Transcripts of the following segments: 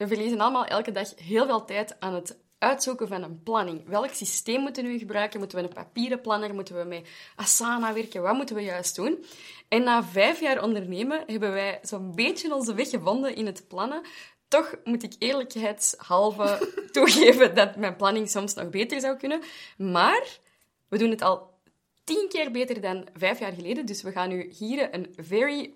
We verliezen allemaal elke dag heel veel tijd aan het uitzoeken van een planning. Welk systeem moeten we nu gebruiken? Moeten we een papieren planner? Moeten we met Asana werken? Wat moeten we juist doen? En na vijf jaar ondernemen hebben wij zo'n beetje onze weg gevonden in het plannen. Toch moet ik eerlijkheidshalve toegeven dat mijn planning soms nog beter zou kunnen. Maar we doen het al tien keer beter dan vijf jaar geleden. Dus we gaan nu hier een very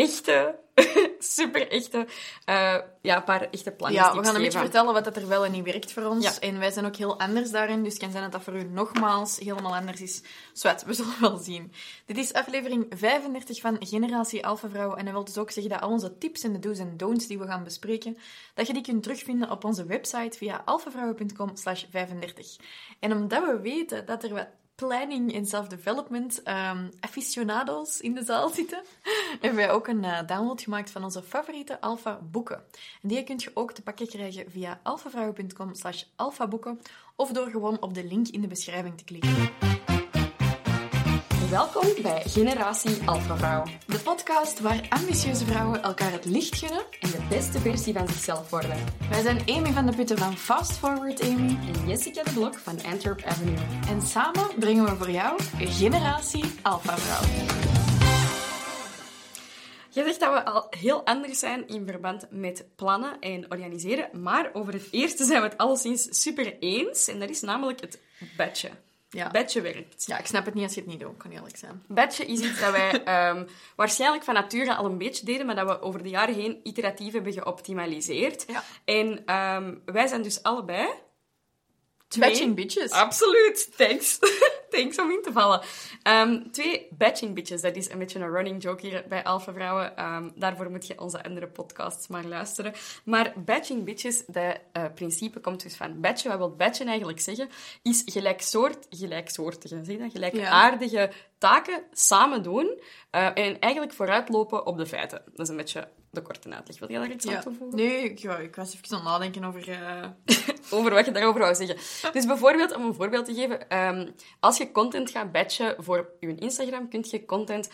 echte, super echte, uh, ja, een paar echte plannen. Ja, we gaan een beetje vertellen wat er wel en niet werkt voor ons. En wij zijn ook heel anders daarin, dus het kan zijn dat dat voor u nogmaals helemaal anders is. Zwet, we zullen wel zien. Dit is aflevering 35 van Generatie Alpha Vrouw. En dat wil dus ook zeggen dat al onze tips en de do's en don'ts die we gaan bespreken, dat je die kunt terugvinden op onze website via alphavrouwen.com 35. En omdat we weten dat er wat planning en self-development um, aficionados in de zaal zitten, hebben wij ook een uh, download gemaakt van onze favoriete Alpha boeken. En die kun je ook te pakken krijgen via alphavrouwen.com slash alphaboeken of door gewoon op de link in de beschrijving te klikken. Welkom bij Generatie Alpha Vrouw. De podcast waar ambitieuze vrouwen elkaar het licht gunnen en de beste versie van zichzelf worden. Wij zijn Amy van de Putten van Fast Forward Amy en Jessica de Blok van Antwerp Avenue. En samen brengen we voor jou Generatie Alpha Vrouw. Je zegt dat we al heel anders zijn in verband met plannen en organiseren, maar over het eerste zijn we het alleszins super eens en dat is namelijk het badge. Ja. Badge werkt. Ja, ik snap het niet als je het niet doet, kan eerlijk zijn. Badge is iets dat wij um, waarschijnlijk van nature al een beetje deden, maar dat we over de jaren heen iteratief hebben geoptimaliseerd. Ja. En um, wij zijn dus allebei... Twee... Batching bitches. Absoluut, thanks. Thanks om in te vallen. Um, twee batching bitches, dat is een beetje een running joke hier bij Alpha Vrouwen. Um, daarvoor moet je onze andere podcasts maar luisteren. Maar batching bitches, dat uh, principe komt dus van batchen. Wat wil batchen eigenlijk zeggen? Is gelijksoort, gelijksoortige, zie je dat? Gelijkaardige taken samen doen uh, en eigenlijk vooruitlopen op de feiten. Dat is een beetje de korte uitleg. Wil je daar iets aan toevoegen? Nee, ik, ja, ik was even aan het nadenken over... Uh... over wat je daarover wou zeggen. Dus bijvoorbeeld, om een voorbeeld te geven, um, als je content gaat batchen voor je Instagram, kun je content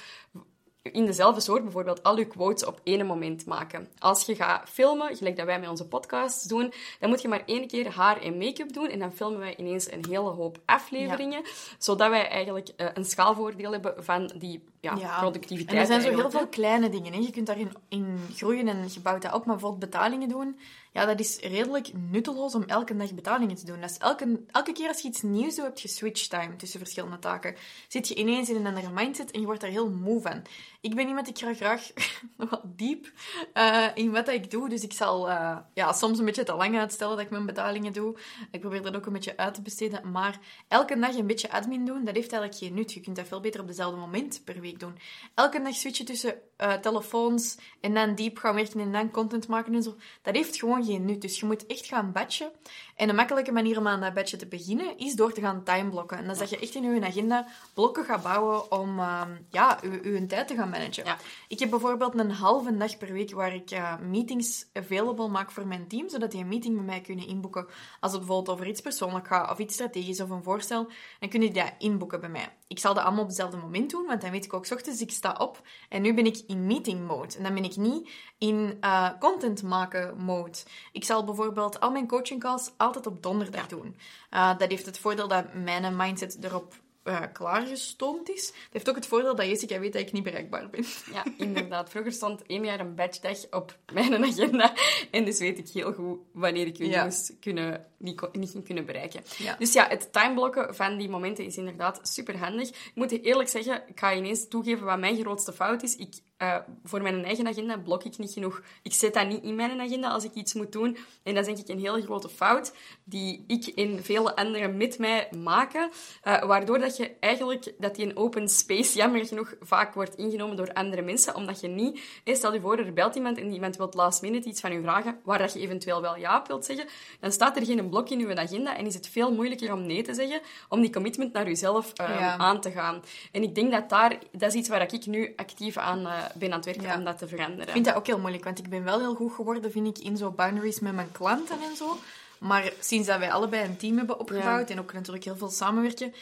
in dezelfde soort bijvoorbeeld al je quotes op één moment maken. Als je gaat filmen, gelijk dat wij met onze podcasts doen, dan moet je maar één keer haar en make-up doen en dan filmen wij ineens een hele hoop afleveringen, zodat wij eigenlijk uh, een schaalvoordeel hebben van die ja, productiviteit. En er zijn zo heel veel kleine dingen. Hè. Je kunt daarin in groeien en je bouwt dat op, maar bijvoorbeeld betalingen doen ja, dat is redelijk nutteloos om elke dag betalingen te doen. Dat is elke, elke keer als je iets nieuws doet, heb je switch time tussen verschillende taken. Zit je ineens in een andere mindset en je wordt daar heel moe van. Ik ben iemand, ik graag wat diep uh, in wat ik doe. Dus ik zal uh, ja, soms een beetje te lang uitstellen dat ik mijn betalingen doe. Ik probeer dat ook een beetje uit te besteden. Maar elke dag een beetje admin doen, dat heeft eigenlijk geen nut. Je kunt dat veel beter op dezelfde moment per week doen. Elke dag switchen tussen uh, telefoons en dan diep gaan werken en dan content maken en zo. Dat heeft gewoon geen nut. Dus je moet echt gaan batchen. En een makkelijke manier om aan dat batchen te beginnen is door te gaan timeblokken. En is dat je echt in je agenda blokken gaat bouwen om uh, ja, je, tijd te gaan managen. Ja. Ik heb bijvoorbeeld een halve dag per week waar ik uh, meetings available maak voor mijn team, zodat die een meeting met mij kunnen inboeken. Als het bijvoorbeeld over iets persoonlijk gaat of iets strategisch of een voorstel, dan kunnen die dat inboeken bij mij. Ik zal dat allemaal op hetzelfde moment doen, want dan weet ik ook, s ochtends ik sta op en nu ben ik in meeting mode. En dan ben ik niet in uh, content maken mode. Ik zal bijvoorbeeld al mijn coaching calls altijd op donderdag doen. Uh, dat heeft het voordeel dat mijn mindset erop uh, klaargestoomd is. Dat heeft ook het voordeel dat Jessica weet dat ik niet bereikbaar ben. Ja, inderdaad. Vroeger stond één jaar een badgedag op mijn agenda. En dus weet ik heel goed wanneer ik ja. moest kunnen, niet, niet kunnen bereiken. Ja. Dus ja, het timeblokken van die momenten is inderdaad super handig. Ik moet eerlijk zeggen, ik ga ineens toegeven wat mijn grootste fout is. Ik uh, voor mijn eigen agenda blok ik niet genoeg. Ik zet dat niet in mijn agenda als ik iets moet doen. En dat is denk ik een hele grote fout die ik en vele anderen met mij maken. Uh, waardoor dat je eigenlijk, dat die een open space jammer genoeg vaak wordt ingenomen door andere mensen. Omdat je niet, stel je voor, er belt iemand en iemand wil last minute iets van je vragen, waar dat je eventueel wel ja op wilt zeggen. Dan staat er geen blok in je agenda en is het veel moeilijker om nee te zeggen, om die commitment naar jezelf uh, aan te gaan. En ik denk dat daar, dat is iets waar ik nu actief aan ben aan het werken om dat te veranderen. Ik vind dat ook heel moeilijk, want ik ben wel heel goed geworden, vind ik, in zo boundaries met mijn klanten en zo. Maar sinds dat wij allebei een team hebben opgebouwd en ook natuurlijk heel veel samenwerken,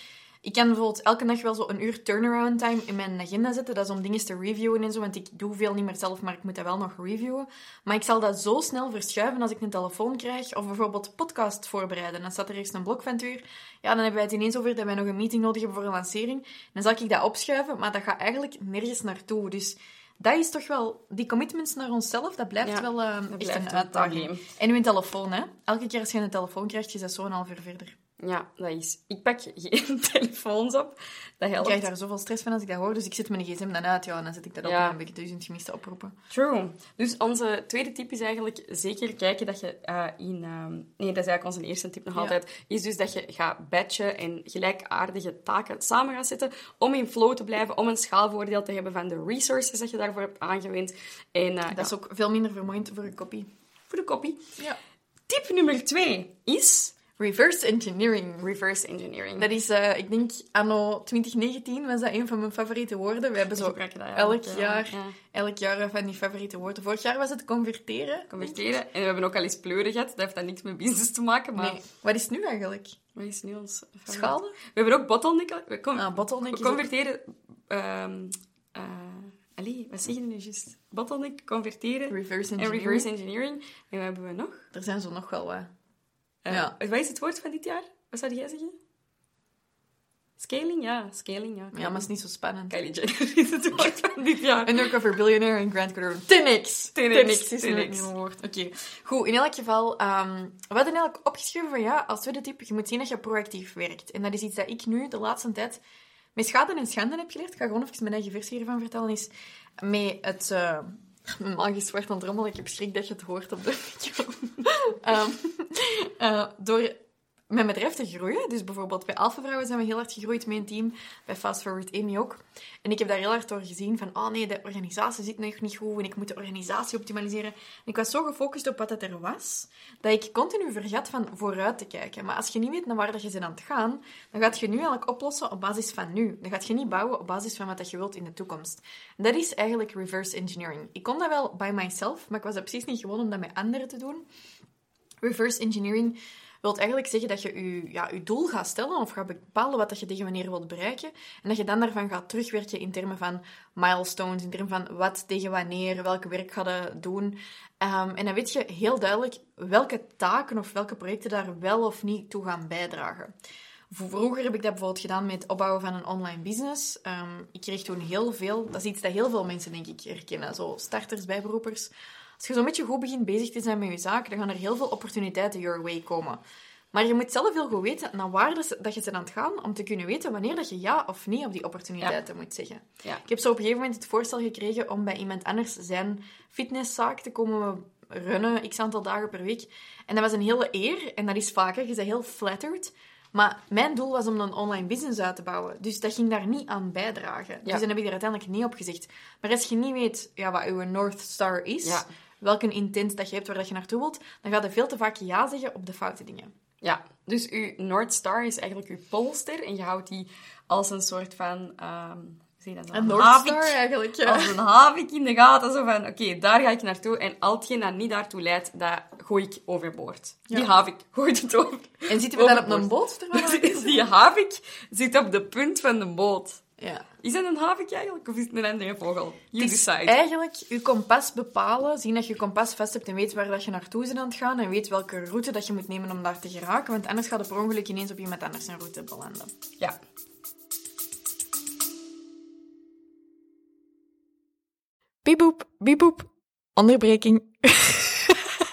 Ik kan bijvoorbeeld elke dag wel zo een uur turnaround time in mijn agenda zetten. Dat is om dingen te reviewen en zo, want ik doe veel niet meer zelf, maar ik moet dat wel nog reviewen. Maar ik zal dat zo snel verschuiven als ik een telefoon krijg, of bijvoorbeeld podcast voorbereiden. Dan staat er eerst een blok van het uur. Ja, dan hebben wij het ineens over dat wij nog een meeting nodig hebben voor een lancering. Dan zal ik dat opschuiven, maar dat gaat eigenlijk nergens naartoe. Dus dat is toch wel... Die commitments naar onszelf, dat blijft wel uh, echt een uitdaging. En uw telefoon, hè. Elke keer als je een telefoon krijgt, is dat zo'n half uur verder. Ja, dat is... Ik pak geen telefoons op. Dat helpt. Ik krijg daar zoveel stress van als ik dat hoor. Dus ik zet mijn gsm dan uit, ja, en dan zet ik dat op en dan heb ik duizend gemiste oproepen. True. Dus onze tweede tip is eigenlijk zeker kijken dat je uh, in... Uh, nee, dat is eigenlijk onze eerste tip nog altijd. Is dus dat je gaat batchen en gelijkaardige taken samen gaat zetten om in flow te blijven, om een schaalvoordeel te hebben van de resources dat je daarvoor hebt aangewend. En, uh, dat is ook veel minder vermoeiend voor een kopie. Voor de kopie. Ja. Tip nummer twee is Reverse engineering. Reverse engineering. Dat is, uh, ik denk, anno 2019 was dat een van mijn favoriete woorden. We hebben zo elk jaar, ja. elk jaar van die favoriete woorden. Vorig jaar was het converteren. Converteren. En we hebben ook al eens pleuren gehad. Dat heeft dan niks met business te maken, maar... Nee. Wat is nu eigenlijk? Wat is nu ons... Schalen? We hebben ook bottleneck. We, con ah, bottleneck we converteren... Um, uh, allee, wat zeg je nu juist? Bottleneck, converteren... Reverse engineering. En reverse engineering. En wat hebben we nog? Er zijn zo nog wel wat. Ja. Wat is het woord van dit jaar? Wat zou jij zeggen? Scaling? Ja, scaling, ja. Ja, maar het is niet zo spannend. Kylie Jenner is het woord van dit jaar. Undercover billionaire en Grant Cardone. 10x! 10x is een woord. Oké. Goed, in elk geval, um, we hadden eigenlijk opgeschreven van ja, als tweede tip, je moet zien dat je proactief werkt. En dat is iets dat ik nu de laatste tijd met schade en schande heb geleerd. Ik ga gewoon even mijn eigen versie hiervan vertellen. Is met het... Uh, magisch zwart aan het. Ik heb schrik dat je het hoort op de video. um, uh, door mijn bedrijf te groeien. Dus bijvoorbeeld bij Alpha Vrouwen zijn we heel hard gegroeid met een team. Bij Fast Forward Amy ook. En ik heb daar heel hard door gezien van, oh nee, de organisatie zit nog niet goed en ik moet de organisatie optimaliseren. En ik was zo gefocust op wat het er was, dat ik continu vergat van vooruit te kijken. Maar als je niet weet naar waar dat je bent aan het gaan, dan gaat je nu eigenlijk oplossen op basis van nu. Dan gaat je niet bouwen op basis van wat je wilt in de toekomst. Dat is eigenlijk reverse engineering. Ik kon dat wel by myself, maar ik was dat precies niet gewoon om dat met anderen te doen. Reverse engineering wil eigenlijk zeggen dat je je, ja, je doel gaat stellen of gaat bepalen wat dat je tegen wanneer wilt bereiken. En dat je dan daarvan gaat terugwerken in termen van milestones, in termen van wat tegen wanneer, welke werk ga je doen. Ehm, en dan weet je heel duidelijk welke taken of welke projecten daar wel of niet toe gaan bijdragen. Vroeger heb ik dat bijvoorbeeld gedaan met het opbouwen van een online business. Ehm, ik kreeg toen heel veel, dat is iets dat heel veel mensen denk ik herkennen, zo starters, bijberoepers als je zo'n beetje goed begint bezig te zijn met je zaak, dan gaan er heel veel opportuniteiten your way komen. Maar je moet zelf heel goed weten naar waar dat je bent aan het gaan, om te kunnen weten wanneer dat je ja of nee op die opportuniteiten moet zeggen. Ja. Ik heb zo op een gegeven moment het voorstel gekregen om bij iemand anders zijn fitnesszaak te komen runnen, x aantal dagen per week. En dat was een hele eer, en dat is vaker, je bent heel flattered. Maar mijn doel was om een online business uit te bouwen. Dus dat ging daar niet aan bijdragen. Dus dan heb ik er uiteindelijk nee op gezegd. Maar als je niet weet ja, wat uw North Star is, welke intent dat je hebt waar dat je naartoe wilt, dan gaat je veel te vaak ja zeggen op de foute dingen. Ja, dus uw North Star is eigenlijk uw polster en je houdt die als een soort van... Um, zie dat, een North Star eigenlijk, ja. Als een havik in de gaten, zo van, oké, daar ga ik naartoe en al hetgeen dat niet daartoe leidt, dat gooi ik overboord. Ja. Die havik gooit het over. En zitten we dan op een boot? die havik zit op de punt van de boot. Ja. Is dat een havik eigenlijk, of is het een andere vogel? You decide. eigenlijk je kompas bepalen, zien dat je kompas vast hebt en weet waar dat je naartoe bent aan het gaan en weet welke route dat je moet nemen om daar te geraken, want anders gaat het per ongeluk ineens op iemand anders een route belanden. Ja. Bieboep, bieboep. Onderbreking.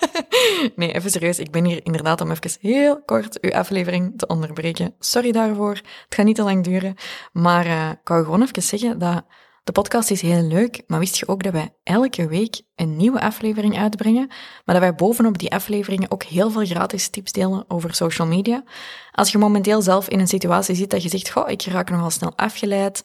nee, even serieus. Ik ben hier inderdaad om even heel kort uw aflevering te onderbreken. Sorry daarvoor. Het gaat niet te lang duren. Maar uh, ik wou gewoon even zeggen dat de podcast is heel leuk, maar wist je ook dat wij elke week een nieuwe aflevering uitbrengen, maar dat wij bovenop die afleveringen ook heel veel gratis tips delen over social media? Als je momenteel zelf in een situatie zit dat je zegt, goh, ik raak nogal snel afgeleid,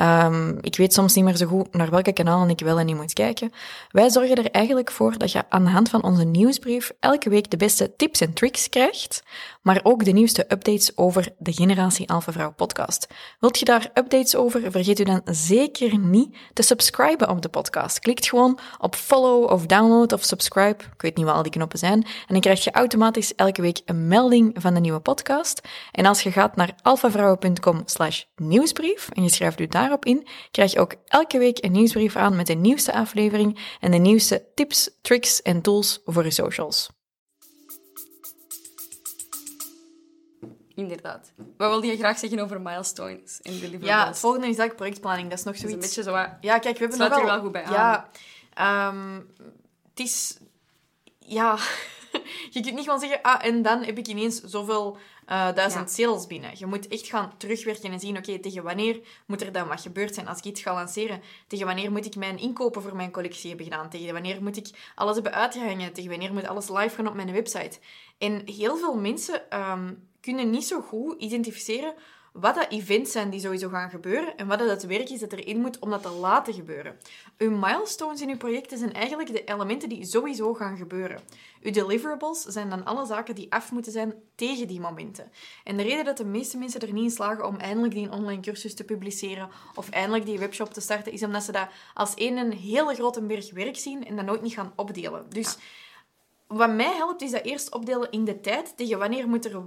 Um, ik weet soms niet meer zo goed naar welke kanalen ik wel en niet moet kijken. Wij zorgen er eigenlijk voor dat je aan de hand van onze nieuwsbrief elke week de beste tips en tricks krijgt, maar ook de nieuwste updates over de Generatie Alpha Vrouw podcast. Wilt je daar updates over? Vergeet u dan zeker niet te subscriben op de podcast. Klikt gewoon op follow of download of subscribe. Ik weet niet wat al die knoppen zijn. En dan krijg je automatisch elke week een melding van de nieuwe podcast. En als je gaat naar alfavrouwen.com slash nieuwsbrief en je schrijft u daarop in, krijg je ook elke week een nieuwsbrief aan met de nieuwste aflevering en de nieuwste tips, tricks en tools voor je socials. Inderdaad. Wat wilde je graag zeggen over milestones in deliverables? Ja, het volgende is eigenlijk projectplanning. Dat is nog zoiets... een beetje zo wat... Ja, kijk, we hebben nog wel... er wel goed bij aan. Ja, um, het is... Ja... je kunt niet gewoon zeggen, ah, en dan heb ik ineens zoveel uh, duizend sales binnen. Je moet echt gaan terugwerken en zien, oké, tegen wanneer moet er dan wat gebeurd zijn als ik iets ga lanceren? Tegen wanneer moet ik mijn inkopen voor mijn collectie hebben gedaan? Tegen wanneer moet ik alles hebben uitgehangen? Tegen wanneer moet alles live gaan op mijn website? En heel veel mensen um, kunnen niet zo goed identificeren wat dat events zijn die sowieso gaan gebeuren en wat dat het werk is dat erin moet om dat te laten gebeuren. Uw milestones in uw projecten zijn eigenlijk de elementen die sowieso gaan gebeuren. Uw deliverables zijn dan alle zaken die af moeten zijn tegen die momenten. En de reden dat de meeste mensen er niet in slagen om eindelijk die online cursus te publiceren of eindelijk die webshop te starten, is omdat ze dat als één een hele grote berg werk zien en dat nooit niet gaan opdelen. Dus wat mij helpt, is dat eerst opdelen in de tijd tegen wanneer moet er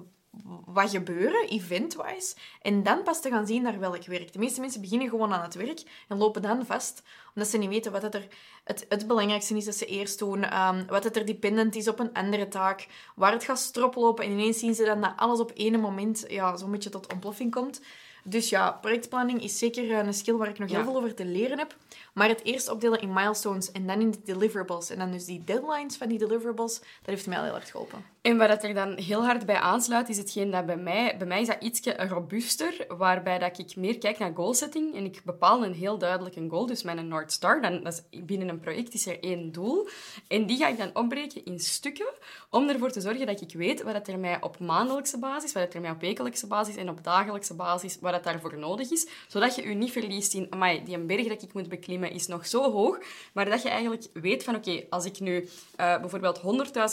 wat gebeuren, event-wise, en dan pas te gaan zien naar welk werk. De meeste mensen beginnen gewoon aan het werk en lopen dan vast, omdat ze niet weten wat het er het, het belangrijkste is dat ze eerst doen, um, wat het er dependent is op een andere taak, waar het gaat stroplopen, en ineens zien ze dan dat alles op één moment ja, zo'n beetje tot ontploffing komt. Dus ja, projectplanning is zeker een skill waar ik nog heel veel over te leren heb. Maar het eerst opdelen in milestones en dan in de deliverables. En dan dus die deadlines van die deliverables, dat heeft mij al heel erg geholpen. En wat er dan heel hard bij aansluit, is hetgeen dat bij mij... Bij mij is dat ietsje robuuster, waarbij dat ik meer kijk naar goalsetting. En ik bepaal een heel duidelijk een goal, dus mijn North Star. Dan, dat is, binnen een project is er één doel. En die ga ik dan opbreken in stukken, om ervoor te zorgen dat ik weet wat er mij op maandelijkse basis, wat er mij op wekelijkse basis en op dagelijkse basis, wat daarvoor nodig is. Zodat je je niet verliest in, amai, die berg dat ik moet beklimmen is nog zo hoog. Maar dat je eigenlijk weet van, oké, als ik nu uh, bijvoorbeeld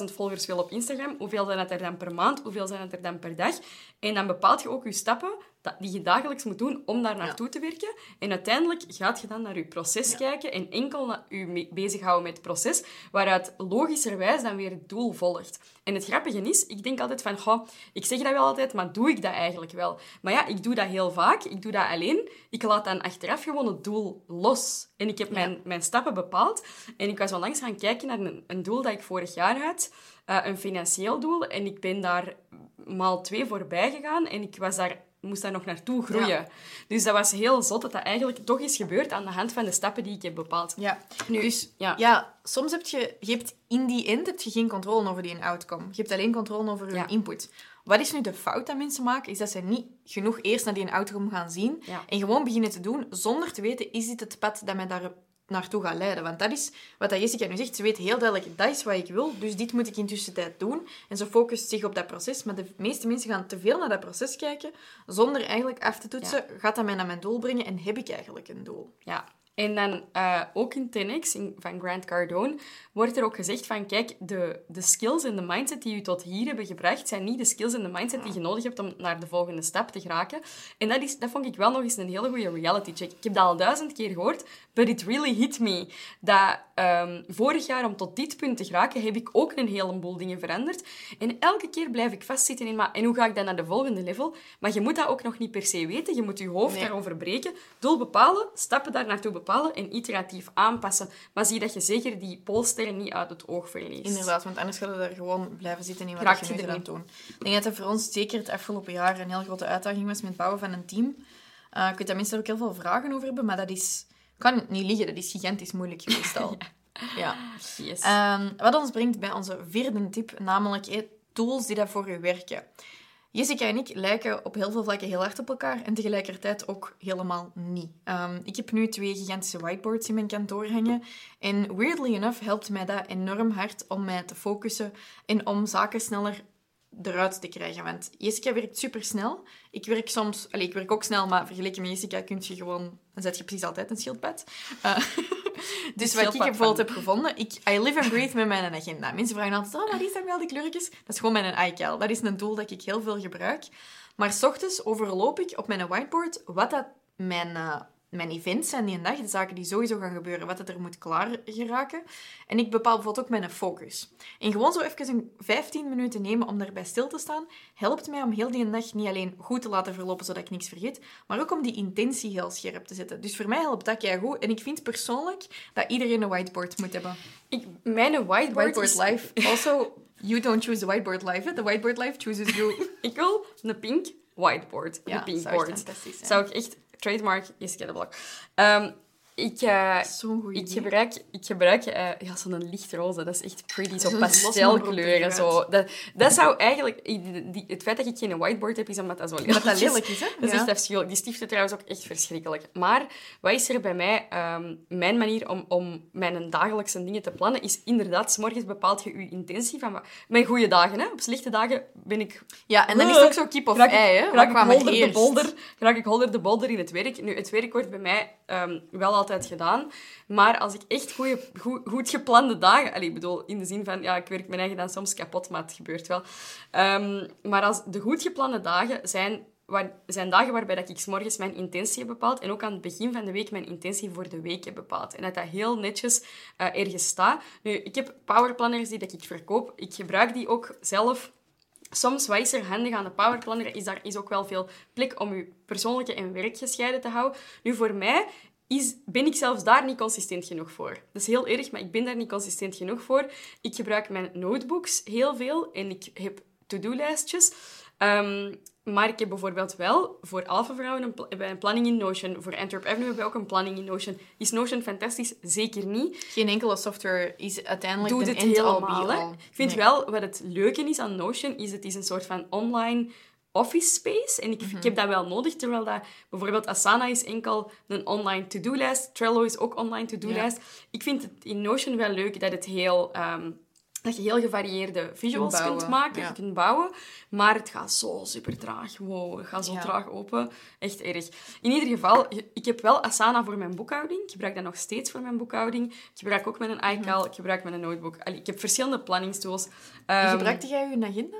100.000 volgers wil op Instagram, hoeveel zijn het er dan per maand, hoeveel zijn het er dan per dag? En dan bepaalt je ook je stappen die je dagelijks moet doen om daar naartoe te werken. En uiteindelijk gaat je dan naar je proces kijken en enkel je bezighouden met het proces, waaruit logischerwijs dan weer het doel volgt. En het grappige is, ik denk altijd van, goh, ik zeg dat wel altijd, maar doe ik dat eigenlijk wel? Maar ja, ik doe dat heel vaak. Ik doe dat alleen. Ik laat dan achteraf gewoon het doel los. En ik heb mijn, mijn stappen bepaald. En ik was onlangs gaan kijken naar een, een doel dat ik vorig jaar had. Uh, een financieel doel. En ik ben daar maal twee voorbij gegaan. En ik was daar moest daar nog naartoe groeien. Dus dat was heel zot dat dat eigenlijk toch is gebeurd aan de hand van de stappen die ik heb bepaald. Ja. Nu, dus ja. ja, soms heb je, je hebt in die end heb je geen controle over die outcome. Je hebt alleen controle over je input. Wat is nu de fout dat mensen maken? Is dat ze niet genoeg eerst naar die outcome gaan zien en gewoon beginnen te doen zonder te weten, is dit het pad dat mij daar naartoe gaat leiden. Want dat is wat Jessica nu zegt. Ze weet heel duidelijk, dat is wat ik wil, dus dit moet ik in tussentijd doen. En ze focust zich op dat proces. Maar de meeste mensen gaan te veel naar dat proces kijken, zonder eigenlijk af te toetsen, gaat dat mij naar mijn doel brengen en heb ik eigenlijk een doel? Ja, en dan uh, ook in 10x van Grant Cardone wordt er ook gezegd van kijk, de, de skills en de mindset die je tot hier hebben gebracht, zijn niet de skills en de mindset die je nodig hebt om naar de volgende stap te geraken. En dat, is, dat vond ik wel nog eens een hele goede reality check. Ik heb dat al duizend keer gehoord, but it really hit me. Dat um, vorig jaar om tot dit punt te geraken, heb ik ook een heleboel dingen veranderd. En elke keer blijf ik vastzitten in, maar en hoe ga ik dan naar de volgende level? Maar je moet dat ook nog niet per se weten. Je moet je hoofd daarover breken, doel bepalen, stappen daar naartoe bepalen en iteratief aanpassen. Maar zie dat je zeker die polsterren niet uit het oog verliest. Inderdaad, want anders gaan we daar gewoon blijven zitten in wat je nu aan doen. Ik denk dat het voor ons zeker het afgelopen jaar een heel grote uitdaging was met het bouwen van een team. Uh, ik weet dat mensen er ook heel veel vragen over hebben, maar dat is... Kan niet liegen, dat is gigantisch moeilijk geweest al. ja. Yes. Ehm, wat ons brengt bij onze vierde tip, namelijk tools die dat voor u werken. Jessica en ik lijken op heel veel vlakken heel hard op elkaar en tegelijkertijd ook helemaal niet. Um, ik heb nu twee gigantische whiteboards in mijn kantoor hangen en weirdly enough helpt mij dat enorm hard om mij te focussen en om zaken sneller eruit te krijgen. Want Jessica werkt super snel. Ik werk soms... Allez, ik werk ook snel, maar vergeleken met Jessica kun je gewoon... Dan zet je precies altijd een schildpad. Uh, dus wat ik bijvoorbeeld heb gevonden... Ik, I live and breathe met mijn agenda. Mensen vragen altijd, oh, wat is dat wel die kleurtjes? Dat is gewoon mijn iCal. Dat is een tool dat ik heel veel gebruik. Maar s ochtends overloop ik op mijn whiteboard wat dat mijn... Uh, mijn events zijn die een dag, de zaken die sowieso gaan gebeuren, wat het er moet klaar geraken. En ik bepaal bijvoorbeeld ook mijn focus. En gewoon zo even een 15 minuten nemen om daarbij stil te staan, helpt mij om heel die dag niet alleen goed te laten verlopen, zodat ik niks vergeet, maar ook om die intentie heel scherp te zetten. Dus voor mij helpt dat jij goed. En ik vind persoonlijk dat iedereen een whiteboard moet hebben. Ik, mijn whiteboard, whiteboard is... life. Also, you don't choose the whiteboard life. The whiteboard life chooses you. ik wil een pink whiteboard. Ja, een pink board. Zou ik echt trademark is Blok. Um, ik, uh, ik, gebruik, ik gebruik uh, ja, zo'n lichtroze. Dat is echt pretty. Zo pastelkleuren. Zo. Dat, dat zou eigenlijk... Die, het feit dat ik geen whiteboard heb, is omdat dat zo lelijk dat lelijk is. Hè? Dat is echt afschuwelijk. Die stiften trouwens ook echt verschrikkelijk. Maar wat is er bij mij... Um, mijn manier om, om mijn dagelijkse dingen te plannen, is inderdaad... S morgens bepaalt je je intentie van... Mijn goede dagen, hè. Op slechte dagen ben ik... Ja, en dan is het ook zo kip of ei, hè. Raak ik holder de bolder, raak ik holder de bolder in het werk. Nu, het werk wordt bij mij um, wel altijd gedaan. Maar als ik echt goeie, goed, goed geplande dagen... Allee, ik bedoel, in de zin van... Ja, ik werk mijn eigen dan soms kapot, maar het gebeurt wel. Um, maar als de goed geplande dagen zijn... Waar, zijn dagen waarbij dat ik s morgens mijn intentie heb bepaald en ook aan het begin van de week mijn intentie voor de week heb bepaald. En dat dat heel netjes uh, ergens staat. Nu, ik heb powerplanners die dat ik verkoop. Ik gebruik die ook zelf Soms, wat is er handig aan de powerplanner, is daar is ook wel veel plek om je persoonlijke en werk gescheiden te houden. Nu, voor mij is, ben ik zelfs daar niet consistent genoeg voor. Dat is heel erg, maar ik ben daar niet consistent genoeg voor. Ik gebruik mijn notebooks heel veel en ik heb to-do-lijstjes. Um, maar ik heb bijvoorbeeld wel voor Alpha Vrouwen een, een, planning in Notion. Voor Antwerp Avenue hebben we ook een planning in Notion. Is Notion fantastisch? Zeker niet. Geen enkele software is uiteindelijk Doet het helemaal. Ik vind wel, wat het leuke is aan Notion, is het is een soort van online office space. En ik, ik, mhm. heb dat wel nodig, terwijl dat bijvoorbeeld Asana is enkel een online to-do-lijst. Trello is ook online to-do-lijst. Ik vind het in Notion wel leuk dat het heel... Ehm, dat je heel gevarieerde visuals kunt maken, kunt bouwen. Maar het gaat zo super traag. Wow, het gaat zo traag open. Echt erg. In ieder geval, ik heb wel Asana voor mijn boekhouding. Ik gebruik dat nog steeds voor mijn boekhouding. Ik gebruik ook met een iCal. Mhm. Ik gebruik met een notebook. ik heb verschillende planningstools. Um, gebruikte jij je agenda?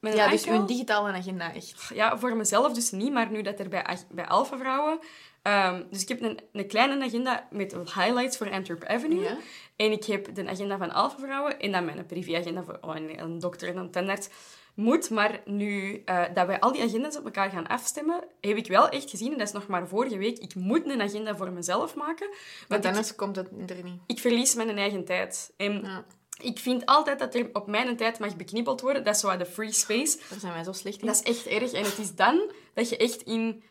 Met een, met ja, dus een digitale agenda, echt. Ja, voor mezelf dus niet, maar nu dat er bij, bij Alpha Vrouwen... Um, dus ik heb een, een kleine agenda met highlights voor Antwerp Avenue. Ja. En ik heb de agenda van Alpha Vrouwen en dan mijn privéagenda voor oh, een, een dokter en een tandarts. Moet, maar nu uh, dat wij al die agendas op elkaar gaan afstemmen, heb ik wel echt gezien, en dat is nog maar vorige week, ik moet een agenda voor mezelf maken. Want anders komt het er niet. Ik verlies mijn eigen tijd. En ja. Ik vind altijd dat er op mijn tijd mag beknippeld worden. Dat is zo de free space. Daar zijn wij zo slecht in. Dat is echt erg. En het is dan dat je echt in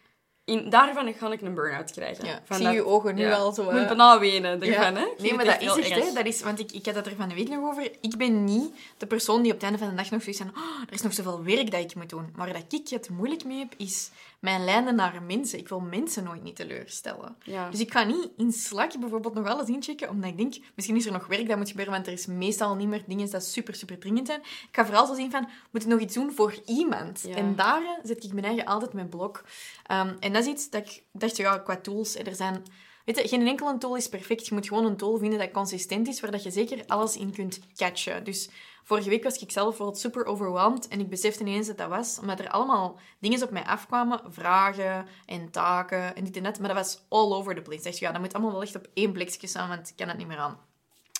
in, daarvan ga ik een burn-out krijgen. Ja, van zie je ogen nu al zo... Ik moet bijna wenen ervan, hè. Nee, maar dat is echt, hè. Dat is, want ik, ik had het er van de week nog over. Ik ben niet de persoon die op het einde van de dag nog zoiets van... Oh, er is nog zoveel werk dat ik moet doen. Maar dat ik het moeilijk mee heb, is mijn lijnen naar mensen. Ik wil mensen nooit niet teleurstellen. Ja. Dus ik ga niet in Slack bijvoorbeeld nog alles inchecken, omdat ik denk, misschien is er nog werk dat moet gebeuren, want er is meestal niet meer dingen dat super, super dringend zijn. Ik ga vooral zo zien van, moet ik nog iets doen voor iemand? En daar zet ik mijn eigen altijd mijn blok. Um, en dat is iets dat ik dacht, ja, qua tools, er zijn... Weet je, geen enkele tool is perfect. Je moet gewoon een tool vinden dat consistent is, waar dat je zeker alles in kunt catchen. Dus Vorige week was ik zelf bijvoorbeeld super overwhelmed en ik besefte ineens dat dat was, omdat er allemaal dingen op mij afkwamen, vragen en taken en dit en dat, maar dat was all over the place. Dacht, ja, dat moet allemaal wel echt op één plekje staan, want ik kan het niet meer aan.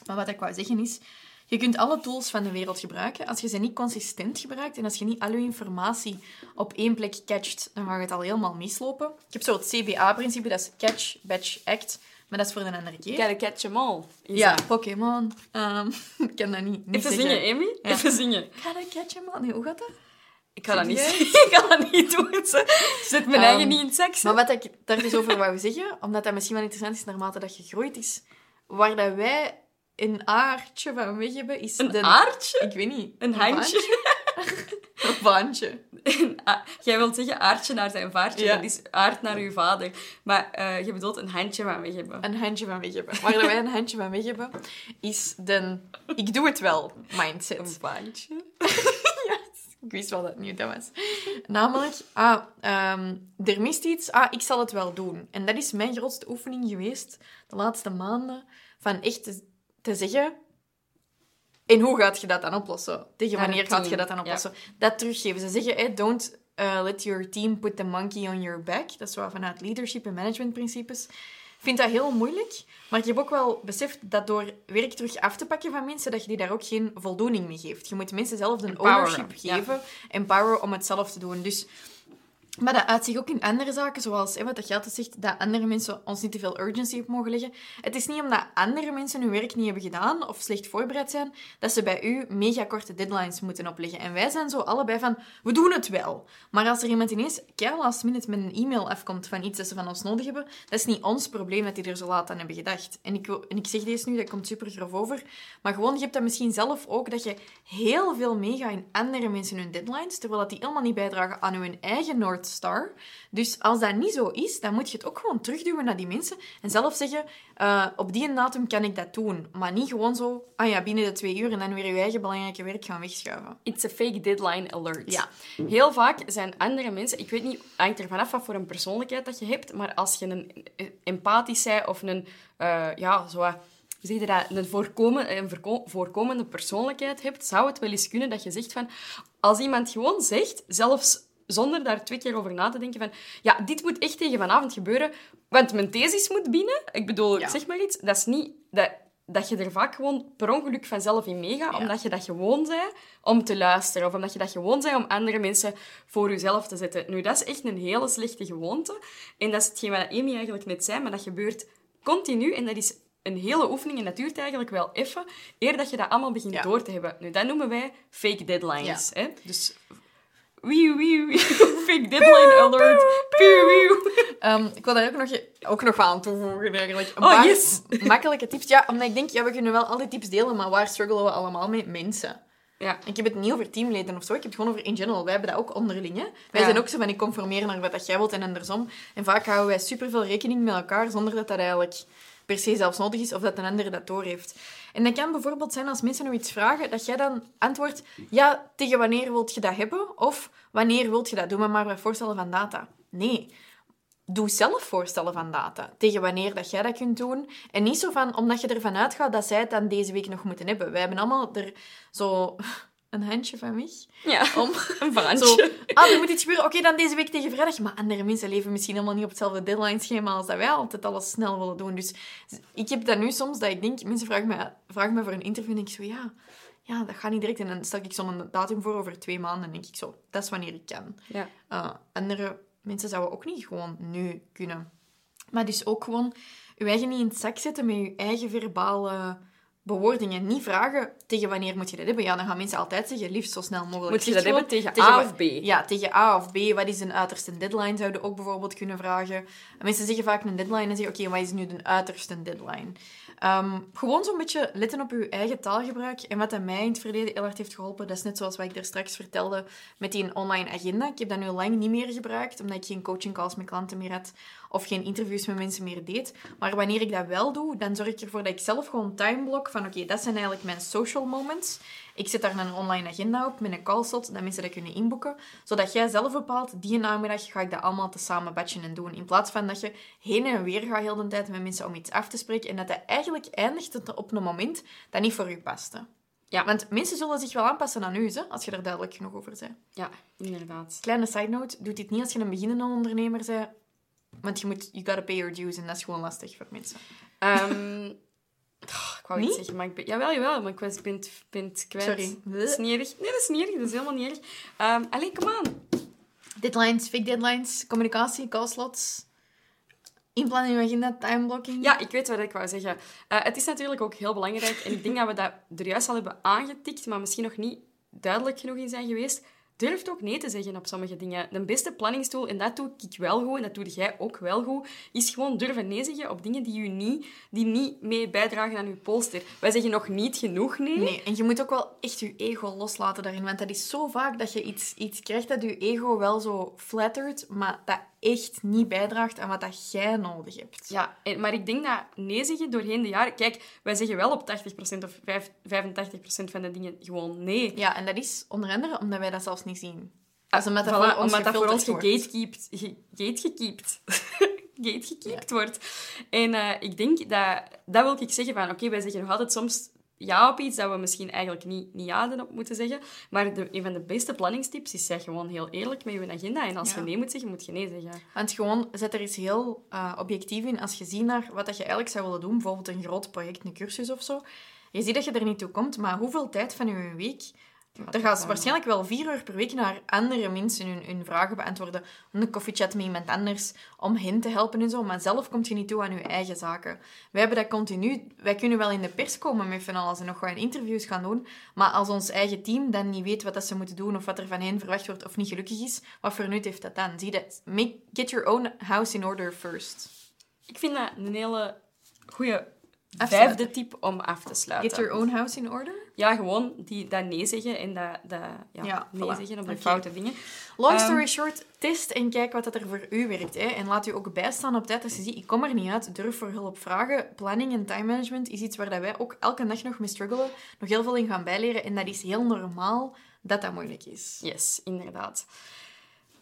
Maar wat ik wou zeggen is, je kunt alle tools van de wereld gebruiken. Als je ze niet consistent gebruikt en als je niet al je informatie op één plek catcht, dan gaat het al helemaal mislopen. Ik heb zo het CBA-principe, dat is Catch, Batch, Act. Maar dat is voor een andere keer. Gotta catch them all. Ja, Pokémon. Um, ik kan dat niet, niet Even zingen, Amy. Ja. Even zingen. Gotta catch them all. Nee, hoe gaat dat? Ik ga dat niet Ik ga dat niet doen. Zet mijn eigen ehm, niet in seks. Maar wat ik daar dus over wou zeggen, omdat dat misschien wel interessant is naarmate dat je groeit, is waar dat wij een aardje van weg hebben, is... Een aardje? Ik weet niet. Een handje? Een vaantje. Jij wilt zeggen aardje naar zijn vaartje. Ja. Dat is aard naar uw vader. Maar uh, je bedoelt een handje van weg hebben. Een handje van weg hebben. Waar wij een handje van weg hebben, is de ik doe het wel mindset. Een vaantje? ja. Ik wist wel dat het niet dat was. Namelijk, ah, ehm, er mist iets. Ah, ik zal het wel doen. En dat is mijn grootste oefening geweest de laatste maanden. Van echt te, te zeggen... En hoe gaat je dat dan oplossen? Tegen wanneer gaat je dat dan oplossen? Dat teruggeven. Ze zeggen, hey, don't uh, let your team put the monkey on your back. Dat is wel vanuit leadership en management principes. Ik vind dat heel moeilijk. Maar ik heb ook wel beseft dat door werk terug af te pakken van mensen, dat je die daar ook geen voldoening mee geeft. Je moet mensen zelf een ownership geven. Empower om het zelf te doen. Dus maar dat uit zich ook in andere zaken, zoals hè, wat dat altijd zegt, dat andere mensen ons niet te veel urgency op mogen leggen. Het is niet omdat andere mensen hun werk niet hebben gedaan of slecht voorbereid zijn, dat ze bij u mega korte deadlines moeten opleggen. En wij zijn zo allebei van, we doen het wel. Maar als er iemand ineens keihard last minute met een e-mail afkomt van iets dat ze van ons nodig hebben, dat is niet ons probleem dat die er zo laat aan hebben gedacht. En ik, en ik zeg deze nu, dat komt super grof over, maar gewoon, je hebt dat misschien zelf ook, dat je heel veel meegaat in andere mensen hun deadlines, terwijl dat die helemaal niet bijdragen aan hun eigen Star. Dus als dat niet zo is, dan moet je het ook gewoon terugduwen naar die mensen en zelf zeggen, uh, op die datum kan ik dat doen. Maar niet gewoon zo, ah ja, binnen de twee uur en dan weer je eigen belangrijke werk gaan wegschuiven. It's a fake deadline alert. Ja. Heel vaak zijn andere mensen, ik weet niet, hangt er vanaf wat voor een persoonlijkheid dat je hebt, maar als je een empathisch bent of een, uh, ja, zo dat, een, voorkomen, een voorkomende persoonlijkheid hebt, zou het wel eens kunnen dat je zegt van... Als iemand gewoon zegt, zelfs zonder daar twee keer over na te denken van... Ja, dit moet echt tegen vanavond gebeuren, want mijn thesis moet binnen. Ik bedoel, zeg maar iets. Dat is niet... Dat, dat je er vaak gewoon per ongeluk vanzelf in meegaat, omdat je dat gewoon bent om te luisteren, of omdat je dat gewoon bent om andere mensen voor jezelf te zetten. Nu, dat is echt een hele slechte gewoonte. En dat is hetgeen wat Amy eigenlijk net zei, maar dat gebeurt continu. En dat is een hele oefening en dat duurt eigenlijk wel even, eer dat je dat allemaal begint door te hebben. Nu, dat noemen wij fake deadlines. Hè? Dus Wee, wee, wee. Fake deadline alert. Um, ik wil daar ook nog, ook nog aan toevoegen, eigenlijk. Een oh, yes! makkelijke tips. Ja, omdat ik denk, ja, we kunnen wel al die tips delen, maar waar struggelen we allemaal mee? Mensen. Ja. Ik heb het niet over teamleden of zo, ik heb het gewoon over in general. Wij hebben dat ook onderling. Hè? Wij zijn ook zo van, ik conformeer naar wat jij wilt en andersom. En vaak houden wij superveel rekening met elkaar, zonder dat dat eigenlijk per se zelfs nodig is of dat een ander dat door heeft. En dat kan bijvoorbeeld zijn als mensen nog iets vragen, dat jij dan antwoordt, ja, tegen wanneer wilt je dat hebben? Of wanneer wilt je dat? Doe me maar bij voorstellen van data. Nee. Doe zelf voorstellen van data. Tegen wanneer dat jij dat kunt doen. En niet zo van, omdat je ervan uitgaat dat zij het dan deze week nog moeten hebben. Wij hebben allemaal er zo een handje van mij. Ja, om, een brandje. ah, er moet iets gebeuren. Oké, dan deze week tegen vrijdag. Maar andere mensen leven misschien helemaal niet op hetzelfde deadline-schema als dat wij altijd alles snel willen doen. Dus ik heb dat nu soms, dat ik denk... Mensen vragen me, vragen me voor een interview en denk ik zo, ja... Ja, dat gaat niet direct. En dan stel ik zo'n datum voor over twee maanden en denk ik zo, dat is wanneer ik kan. Ja. Uh, andere mensen zouden ook niet gewoon nu kunnen. Maar dus ook gewoon je eigen niet in het zak zetten met je eigen verbale bewoordingen niet vragen tegen wanneer moet je dat hebben. Ja, dan gaan mensen altijd zeggen, liefst zo snel mogelijk. Moet je dat hebben tegen, A of B? Ja, tegen A of B. Wat is een uiterste deadline? Zouden ook bijvoorbeeld kunnen vragen. mensen zeggen vaak een deadline en zeggen, oké, wat is nu de uiterste deadline? Um, gewoon zo'n beetje letten op je eigen taalgebruik. En wat mij in het verleden heel hard heeft geholpen, dat is net zoals wat ik daar straks vertelde met die online agenda. Ik heb dat nu lang niet meer gebruikt, omdat ik geen coaching calls met klanten meer had of geen interviews met mensen meer deed. Maar wanneer ik dat wel doe, dan zorg ik ervoor dat ik zelf gewoon timeblok van oké, dat zijn eigenlijk mijn social moments. Ik zet daar een online agenda op met een callslot, dat mensen dat kunnen inboeken. Zodat jij zelf bepaalt, die namiddag ga ik dat allemaal tezamen batchen en doen. In plaats van dat je heen en weer gaat heel de tijd met mensen om iets af te spreken. En dat dat eigenlijk eindigt op een moment dat niet voor je past. Ja. Want mensen zullen zich wel aanpassen aan u, hè, als je er duidelijk genoeg over bent. Ja, inderdaad. Kleine side note, doe dit niet als je een beginnende ondernemer bent. Want je moet, you gotta pay your dues en dat is gewoon lastig voor mensen. Um, Oh, ik wou niet? iets zeggen, maar ik ben... Jawel, jawel, maar ik ben, ben, ben kwijt. Sorry. Dat is niet erg. Nee, dat is niet erg. Dat is helemaal niet erg. Um, allee, come on. Deadlines, fake deadlines, communicatie, callslots, inplannen in je agenda, timeblocking. Ja, ik weet wat ik wou zeggen. Uh, het is natuurlijk ook heel belangrijk, en ik denk dat we dat er juist al hebben aangetikt, maar misschien nog niet duidelijk genoeg in zijn geweest durft ook nee te zeggen op sommige dingen. De beste planningstool, en dat doe ik wel goed, en dat doe jij ook wel goed, is gewoon durven nee zeggen op dingen die, u niet, die niet mee bijdragen aan je polster. Wij zeggen nog niet genoeg nee. Nee, en je moet ook wel echt je ego loslaten daarin, want dat is zo vaak dat je iets, iets krijgt dat je ego wel zo flattert, maar dat echt niet bijdraagt aan wat dat jij nodig hebt. Ja, maar ik denk dat nee zeggen doorheen de jaren... Kijk, wij zeggen wel op 80% of 85% van de dingen gewoon nee. Ja, en dat is onder andere omdat wij dat zelfs niet zien. Als omdat dat voor ons, omdat dat voor ons gegatekeept... Gategekeept. gategekeept wordt. En uh, ik denk dat... Dat wil ik zeggen van... Oké, wij zeggen nog altijd soms ja op iets dat we misschien eigenlijk niet, niet ja op moeten zeggen. Maar de, een van de beste planningstips is zeg gewoon heel eerlijk met je agenda. En als je nee moet zeggen, moet je nee zeggen. Want gewoon, zet er eens heel uh, objectief in. Als je ziet naar wat dat je eigenlijk zou willen doen, bijvoorbeeld een groot project, een cursus of zo. Je ziet dat je er niet toe komt, maar hoeveel tijd van je week er gaat waarschijnlijk wel vier uur per week naar andere mensen hun, hun vragen beantwoorden. Een koffiechat met iemand anders, om hen te helpen en zo. Maar zelf komt je niet toe aan je eigen zaken. Wij hebben dat continu... Wij kunnen wel in de pers komen met van alles en nog gewoon interviews gaan doen. Maar als ons eigen team dan niet weet wat dat ze moeten doen of wat er van hen verwacht wordt of niet gelukkig is, wat voor nut heeft dat dan? Zie dat? Make, get your own house in order first. Ik vind dat een hele goede vijfde tip om af te sluiten. Get your own house in order? Ja, gewoon die, dat nee zeggen en dat, dat ja, nee zeggen op de foute dingen. Long story ehm, short, test en kijk wat dat er voor u werkt. Hè. En laat u ook bijstaan op tijd als je ziet, ik kom er niet uit, durf voor hulp vragen. Planning en time management is iets waar dat wij ook elke dag nog mee struggelen, nog heel veel in gaan bijleren. En dat is heel normaal dat dat moeilijk is. Yes, inderdaad.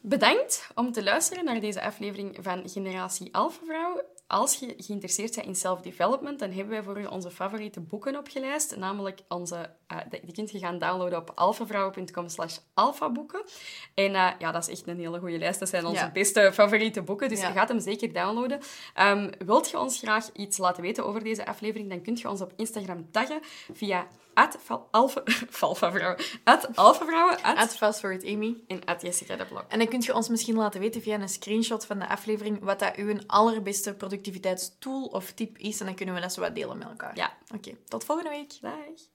Bedankt om te luisteren naar deze aflevering van Generatie Alpha Vrouw als je geïnteresseerd bent in self-development, dan hebben wij voor je onze favoriete boeken opgelijst. Namelijk onze, uh, die kunt je gaan downloaden op alfavrouwen.com slash alfaboeken. En uh, ja, dat is echt een hele goede lijst. Dat zijn onze beste favoriete boeken, dus je gaat hem zeker downloaden. Um, wilt je ons graag iets laten weten over deze aflevering, dan kunt je ons op Instagram taggen via at alfa, alfavrouwen, at alfavrouwen, at, at Amy en at Jessica de Blok. En dan kunt je ons misschien laten weten via een screenshot van de aflevering wat dat uw allerbeste productiviteitstool of tip is. En dan kunnen we dat zo wat delen met elkaar. Ja. Oké, tot volgende week. Dag.